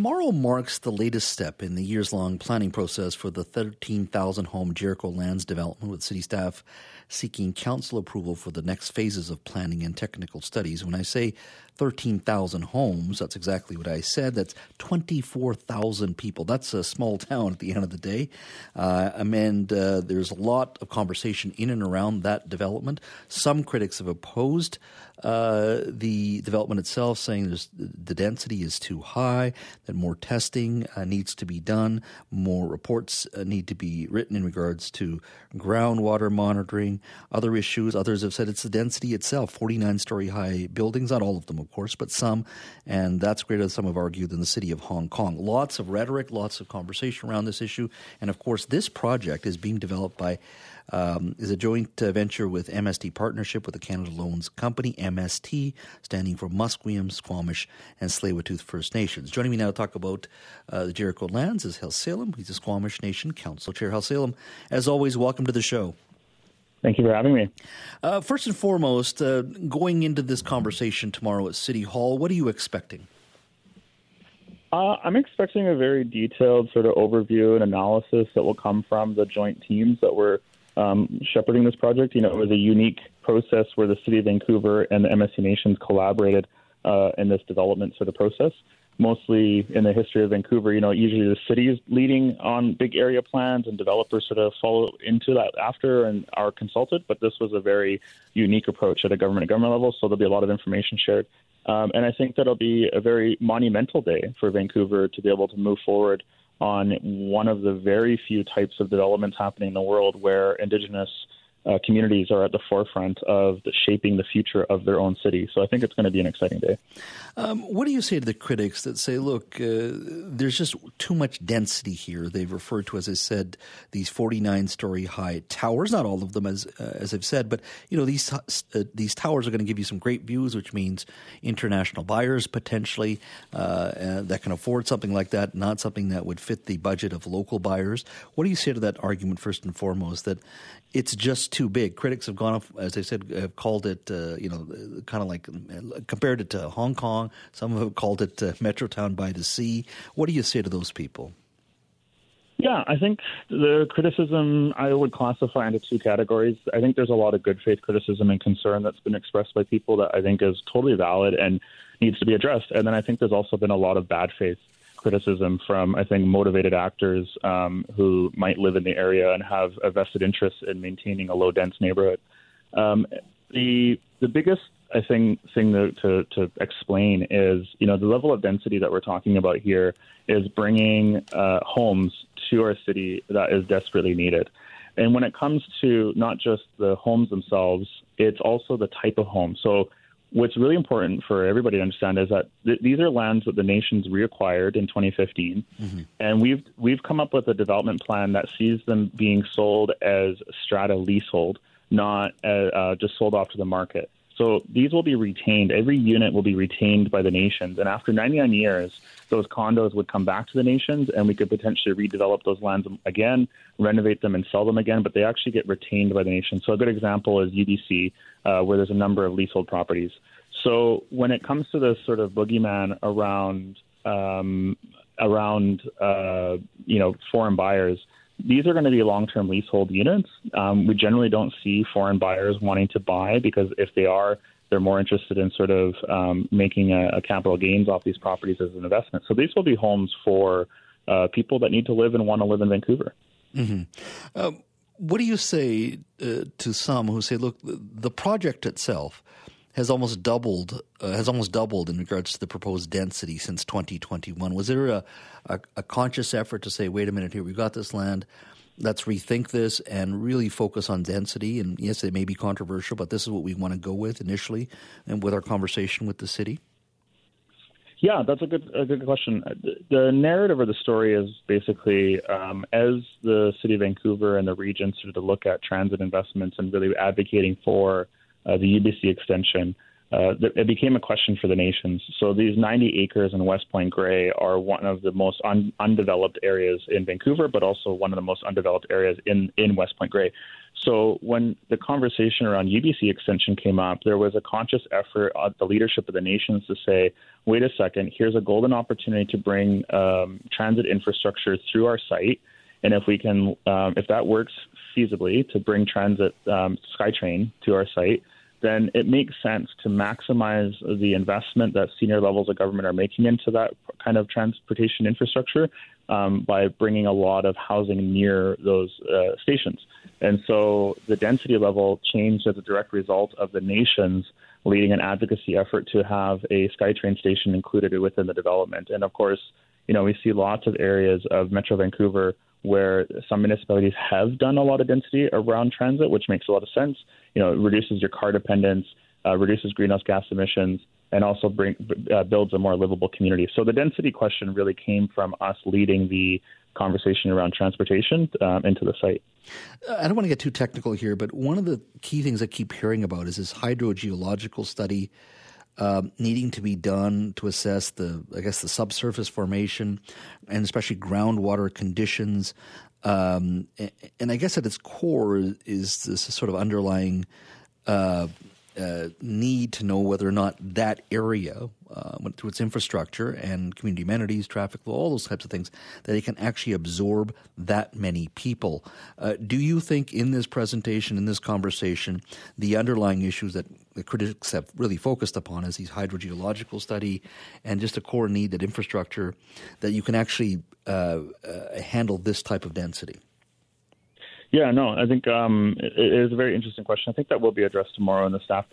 tomorrow marks the latest step in the years long planning process for the 13,000 home Jericho Lands development, with city staff seeking council approval for the next phases of planning and technical studies. When I say 13,000 homes, that's exactly what I said. That's 24,000 people. That's a small town at the end of the day. Uh, and uh, there's a lot of conversation in and around that development. Some critics have opposed uh, the development itself, saying the density is too high, that more testing uh, needs to be done, more reports uh, need to be written in regards to groundwater monitoring, other issues. Others have said it's the density itself 49 story high buildings, not all of them, of course, but some, and that's greater, than some have argued, than the city of Hong Kong. Lots of rhetoric, lots of conversation around this issue, and of course, this project is being developed by um, is a joint uh, venture with MST Partnership with the Canada Lands Company, MST, standing for Musqueam, Squamish, and Tsleil-Waututh First Nations. Joining me now to talk about uh, the Jericho lands is Khelsilem. He's a Squamish Nation Council Chair. Khelsilem, as always, welcome to the show. Thank you for having me. Uh, first and foremost, uh, going into this conversation tomorrow at City Hall, what are you expecting? Uh, I'm expecting a very detailed sort of overview and analysis that will come from the joint teams that were um, shepherding this project. You know, it was a unique process where the City of Vancouver and the MST Nations collaborated uh, in this development sort of process. Mostly in the history of Vancouver, you know, usually the city is leading on big area plans and developers sort of follow into that after and are consulted. But this was a very unique approach at a government to government level, so there'll be a lot of information shared. Um, and I think that'll be a very monumental day for Vancouver to be able to move forward on one of the very few types of developments happening in the world where Indigenous uh, communities are at the forefront of the shaping the future of their own city. So I think it's going to be an exciting day. Um, what do you say to the critics that say, look, uh, there's just too much density here? They've referred to, as I said, these 49 story high towers. Not all of them, as uh, as I've said, but you know these uh, these towers are going to give you some great views, which means international buyers potentially uh, that can afford something like that, not something that would fit the budget of local buyers. What do you say to that argument, first and foremost, that it's just too big? Critics have gone, off, as I said, have called it, uh, you know, kind of like compared it to Hong Kong some have called it uh, Metrotown by the Sea. What do you say to those people? Yeah, I think the criticism I would classify into two categories. I think there's a lot of good faith criticism and concern that's been expressed by people that I think is totally valid and needs to be addressed. And then I think there's also been a lot of bad faith criticism from, I think, motivated actors um, who might live in the area and have a vested interest in maintaining a low dense neighborhood. Um, the the biggest I think thing to, to, to explain is you know the level of density that we're talking about here is bringing uh, homes to our city that is desperately needed. And when it comes to not just the homes themselves, it's also the type of home. So what's really important for everybody to understand is that th- these are lands that the nations reacquired in 2015, mm-hmm. and we've we've come up with a development plan that sees them being sold as strata leasehold, not uh, uh, just sold off to the market. So these will be retained. Every unit will be retained by the nations. And after 99 years, those condos would come back to the nations and we could potentially redevelop those lands again, renovate them, and sell them again. But they actually get retained by the nation. So a good example is UBC, uh, where there's a number of leasehold properties. So when it comes to this sort of boogeyman around um, around uh, you know foreign buyers, these are going to be long-term leasehold units. Um, we generally don't see foreign buyers wanting to buy because if they are, they're more interested in sort of um, making a, a, capital gains off these properties as an investment. So these will be homes for uh, people that need to live and want to live in Vancouver. Mm-hmm. Uh, what do you say uh, to some who say, look, the project itself has almost doubled uh, has almost doubled in regards to the proposed density since 2021. Was there a, a, a, conscious effort to say, wait a minute here, we've got this land, let's rethink this and really focus on density? And yes, it may be controversial, but this is what we want to go with initially, and with our conversation with the city. Yeah, that's a good a good question. The narrative or the story is basically um, as the city of Vancouver and the region started to look at transit investments and really advocating for uh, the UBC extension, uh, it became a question for the nations. So these 90 acres in West Point Grey are one of the most un- undeveloped areas in Vancouver, but also one of the most undeveloped areas in, in West Point Grey. So when the conversation around UBC extension came up, there was a conscious effort at the leadership of the nations to say, wait a second, here's a golden opportunity to bring um, transit infrastructure through our site. And if we can, um, if that works feasibly to bring transit um, SkyTrain to our site, then it makes sense to maximize the investment that senior levels of government are making into that kind of transportation infrastructure um, by bringing a lot of housing near those uh, stations. And so the density level changed as a direct result of the nations leading an advocacy effort to have a SkyTrain station included within the development. And of course, you know, we see lots of areas of Metro Vancouver where some municipalities have done a lot of density around transit, which makes a lot of sense. You know, it reduces your car dependence, uh, reduces greenhouse gas emissions, and also bring, uh, builds a more livable community. So the density question really came from us leading the conversation around transportation um, into the site. I don't want to get too technical here, but one of the key things I keep hearing about is this hydrogeological study um, needing to be done to assess the, I guess, the subsurface formation and especially groundwater conditions. Um, and I guess at its core is this sort of underlying uh, uh, need to know whether or not that area, uh, through its infrastructure and community amenities, traffic flow, all those types of things, that it can actually absorb that many people. Uh, do you think in this presentation, in this conversation, the underlying issues that the critics have really focused upon is these hydrogeological study and just a core need that infrastructure, that you can actually uh, uh, handle this type of density? Yeah, no, I think um, it is a very interesting question. I think that will be addressed tomorrow in the staff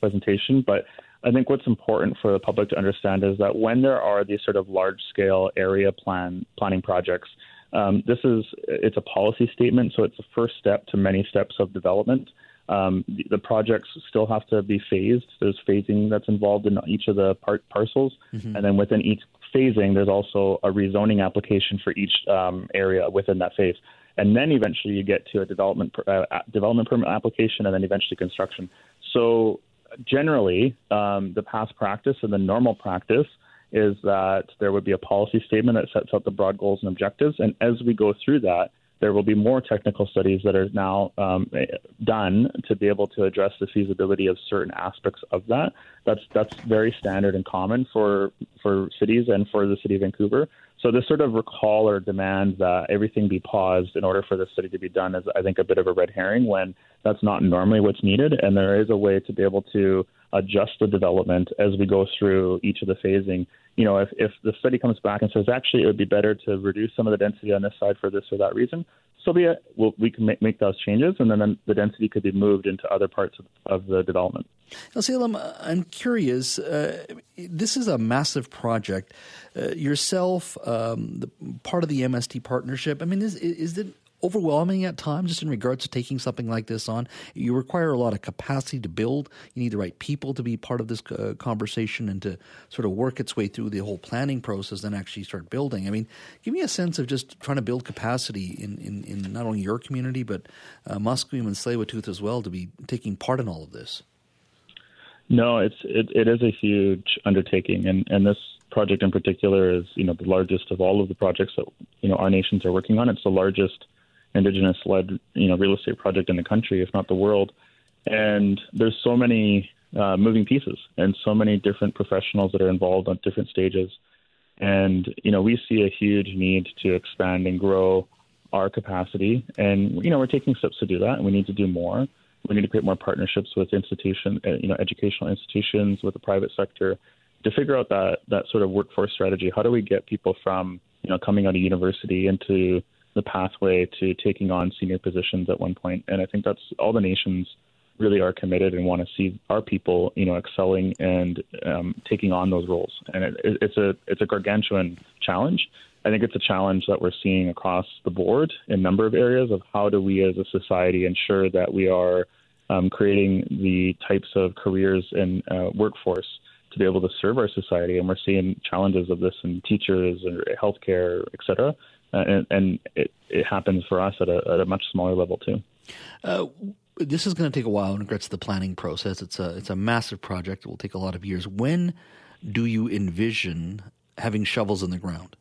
presentation. But I think what's important for the public to understand is that when there are these sort of large scale area plan planning projects, um, this is it's a policy statement, so it's a first step to many steps of development. Um, the, the, projects still have to be phased. There's phasing that's involved in each of the part parcels, mm-hmm. and then within each phasing, there's also a rezoning application for each um, area within that phase and then eventually you get to a development uh, development permit application, and then eventually construction. So generally, um, the past practice and the normal practice is that there would be a policy statement that sets out the broad goals and objectives, and as we go through that, there will be more technical studies that are now um, done to be able to address the feasibility of certain aspects of that. That's that's very standard and common for for cities and for the city of Vancouver. So this sort of recall or demand that everything be paused in order for the study to be done is, I think, a bit of a red herring when that's not normally what's needed, and there is a way to be able to adjust the development as we go through each of the phasing. You know, if, if the study comes back and says actually it would be better to reduce some of the density on this side for this or that reason, so be it. We'll, we can make, make those changes, and then the density could be moved into other parts of, of the development. Now, Khelsilem, I'm curious. Uh, this is a massive project. Uh, yourself, um, the, part of the MST partnership. I mean, is, is it overwhelming at times just in regards to taking something like this on. You require a lot of capacity to build. You need the right people to be part of this uh, conversation and to sort of work its way through the whole planning process and actually start building. I mean, give me a sense of just trying to build capacity in, in, in not only your community, but uh, Musqueam and Tsleil-Waututh as well to be taking part in all of this. No, it's it, it is a huge undertaking, and, and this project in particular is you know the largest of all of the projects that you know our nations are working on. It's the largest indigenous led you know real estate project in the country, if not the world. And there's so many uh, moving pieces and so many different professionals that are involved on different stages. And you know we see a huge need to expand and grow our capacity, and you know we're taking steps to do that, and we need to do more. We need to create more partnerships with institutions, uh, you know, educational institutions, with the private sector, to figure out that that sort of workforce strategy. How do we get people from you know coming out of university into the pathway to taking on senior positions at one point. And I think that's all the nations really are committed and want to see our people, you know, excelling and um, taking on those roles. And it, it's a it's a gargantuan challenge. I think it's a challenge that we're seeing across the board in a number of areas of how do we as a society ensure that we are um, creating the types of careers and uh, workforce to be able to serve our society. And we're seeing challenges of this in teachers and healthcare, et cetera. Uh, and, and it, it, happens for us at a, at a much smaller level too. Uh, this is going to take a while in regards to the planning process. It's a it's a massive project. It will take a lot of years. When do you envision having shovels in the ground?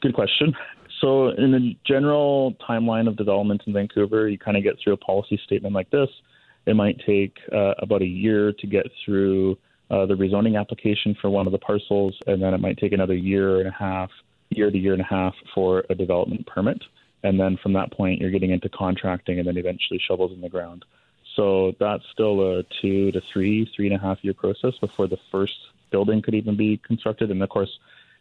Good question. So, in the general timeline of development in Vancouver, you kind of get through a policy statement like this. It might take uh, about a year to get through uh, the rezoning application for one of the parcels, and then it might take another year and a half, year to year and a half for a development permit. And then from that point, you're getting into contracting and then eventually shovels in the ground. So that's still a two to three, three and a half year process before the first building could even be constructed. And of course,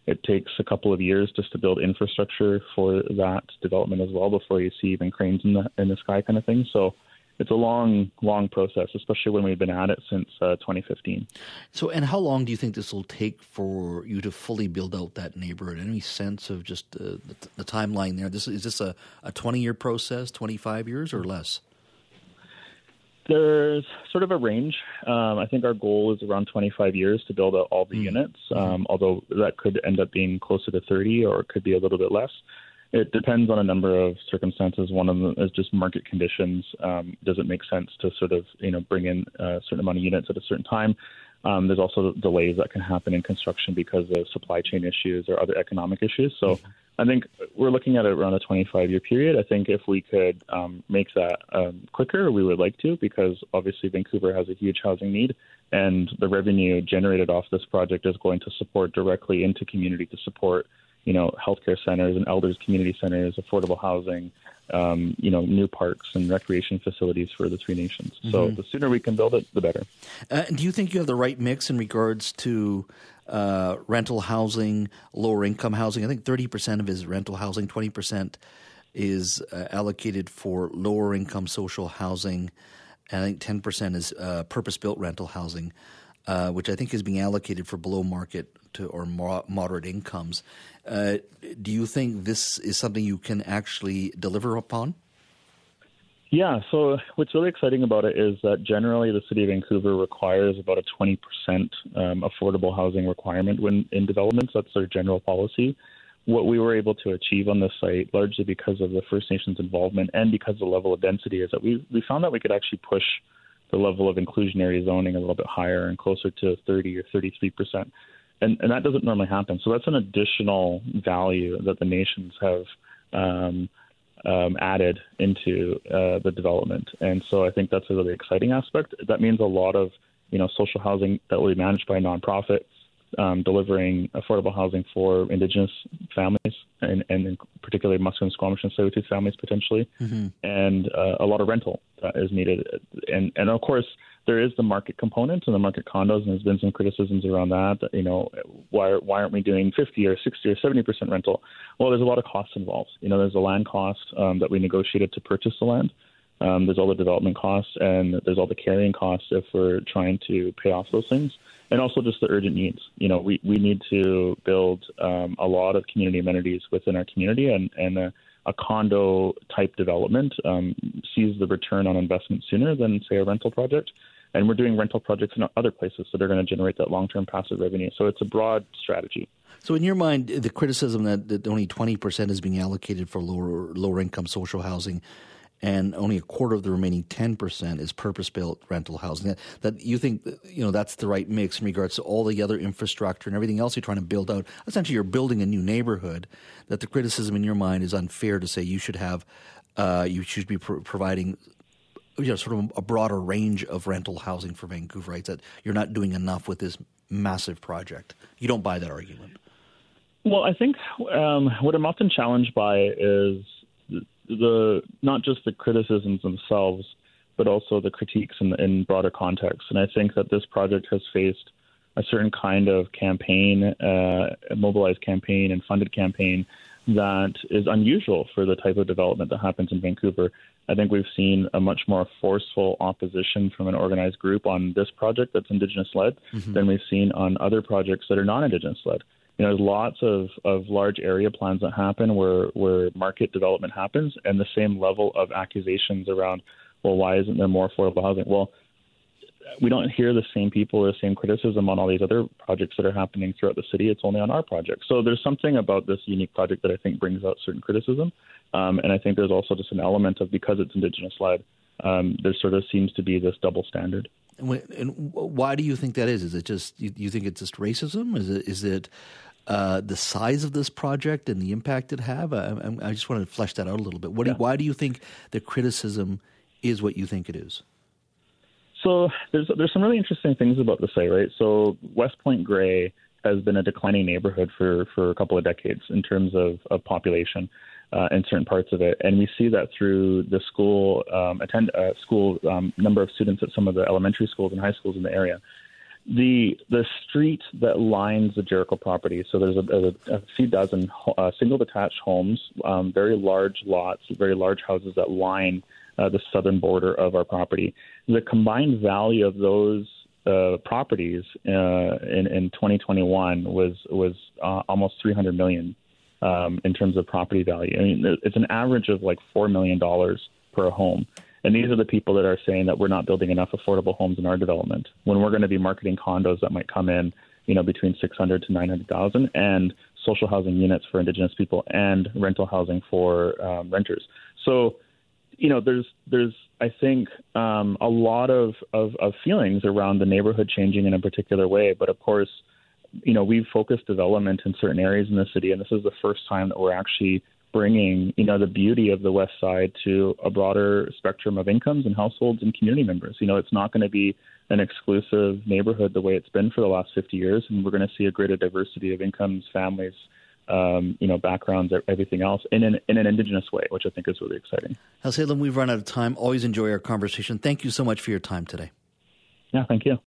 it takes a couple of years just to build infrastructure for that development as well before you see even cranes in the in the sky kind of thing. So it's a long, long process, especially when we've been at it since uh, 2015. So, and how long do you think this will take for you to fully build out that neighborhood? Any sense of just uh, the, the, timeline there? This is this a, a 20 year process, 25 years, or less? There's sort of a range. Um, I think our goal is around 25 years to build out all the mm. units, mm-hmm. um, although that could end up being closer to 30 or it could be a little bit less. It depends on a number of circumstances. One of them is just market conditions. Um, does it make sense to sort of you know bring in a certain amount of units at a certain time? Um, there's also delays that can happen in construction because of supply chain issues or other economic issues. So mm-hmm. I think we're looking at it around a 25 year period. I think if we could um, make that um, quicker, we would like to because obviously Vancouver has a huge housing need and the revenue generated off this project is going to support directly into community to support you know healthcare centers and elders community centers, affordable housing, um, you know, new parks and recreation facilities for the three nations. Mm-hmm. So the sooner we can build it, the better. Uh, do you think you have the right mix in regards to uh, rental housing, lower income housing? I think 30% of it is rental housing, 20% is uh, allocated for lower income social housing, and I think 10% is uh, purpose built rental housing. Uh, which I think is being allocated for below market to or moderate incomes. Uh, do you think this is something you can actually deliver upon? Yeah, so what's really exciting about it is that generally the city of Vancouver requires about a 20% um, affordable housing requirement when in developments. That's their general policy. What we were able to achieve on this site, largely because of the First Nations involvement and because of the level of density, is that we, we found that we could actually push the level of inclusionary zoning a little bit higher and closer to 30 or 33 percent and, and that doesn't normally happen. So that's an additional value that the nations have um, um, added into uh, the development, and so I think that's a really exciting aspect. That means a lot of you know social housing that will be managed by a nonprofit, um, delivering affordable housing for Indigenous families, and, and particularly Musqueam, Squamish, and Tsleil-Waututh families potentially, mm-hmm. and uh, a lot of rental that is needed, and and of course there is the market component and the market condos, and there's been some criticisms around that. that you know, why why aren't we doing 50 or 60 or 70 percent rental? Well, there's a lot of costs involved. You know, there's a land cost um, that we negotiated to purchase the land. Um, there's all the development costs, and there's all the carrying costs if we're trying to pay off those things, and also just the urgent needs. You know, we we need to build um, a lot of community amenities within our community, and and a, a condo type development um, sees the return on investment sooner than say a rental project and we're doing rental projects in other places that are going to generate that long-term passive revenue. So it's a broad strategy. So, in your mind, the criticism that, that only twenty percent is being allocated for lower lower income social housing, and only a quarter of the remaining ten percent is purpose built rental housing. That, that you think you know that's the right mix in regards to all the other infrastructure and everything else you're trying to build out. Essentially, you're building a new neighborhood. That the criticism in your mind is unfair to say you should have uh, you should be pro- providing you know, sort of a broader range of rental housing for Vancouverites that you're not doing enough with this massive project. You don't buy that argument. Well, I think um, what I'm often challenged by is the not just the criticisms themselves, but also the critiques in, in broader context. And I think that this project has faced a certain kind of campaign, uh, mobilized campaign, and funded campaign that is unusual for the type of development that happens in Vancouver. I think we've seen a much more forceful opposition from an organized group on this project that's Indigenous led mm-hmm. than we've seen on other projects that are non Indigenous led. You know, there's lots of, of large area plans that happen where, where market development happens and the same level of accusations around, well, why isn't there more affordable housing? Well, we don't hear the same people or the same criticism on all these other projects that are happening throughout the city. It's only on our project. So there's something about this unique project that I think brings out certain criticism. Um, and I think there's also just an element of because it's Indigenous led, um, there sort of seems to be this double standard. And why do you think that is? Is it just you, you think it's just racism? Is it is it uh, the size of this project and the impact it have? I, I just want to flesh that out a little bit. What yeah. do, why do you think the criticism is what you think it is? So there's there's some really interesting things about the site, right? So West Point Grey has been a declining neighborhood for for a couple of decades in terms of, of population uh, in certain parts of it, and we see that through the school um, attend uh, school um, number of students at some of the elementary schools and high schools in the area. The the street that lines the Jericho property, so there's a, a, a few dozen uh, single detached homes, um, very large lots, very large houses that line uh, the southern border of our property. The combined value of those uh, properties uh, in, in 2021 was was uh, almost 300 million um, in terms of property value. I mean, it's an average of like four million dollars per home. And these are the people that are saying that we're not building enough affordable homes in our development when we're going to be marketing condos that might come in, you know, between 600 to 900,000 and social housing units for Indigenous people and rental housing for um, renters. So you know, there's there's I think um, a lot of, of of feelings around the neighborhood changing in a particular way, but of course, you know, we've focused development in certain areas in the city, and this is the first time that we're actually bringing you know the beauty of the west side to a broader spectrum of incomes and households and community members you know it's not going to be an exclusive neighborhood the way it's been for the last 50 years and we're going to see a greater diversity of incomes families um, you know, backgrounds, everything else in an, in an indigenous way, which I think is really exciting. Khelsilem, we've run out of time. Always enjoy our conversation. Thank you so much for your time today. Yeah, thank you.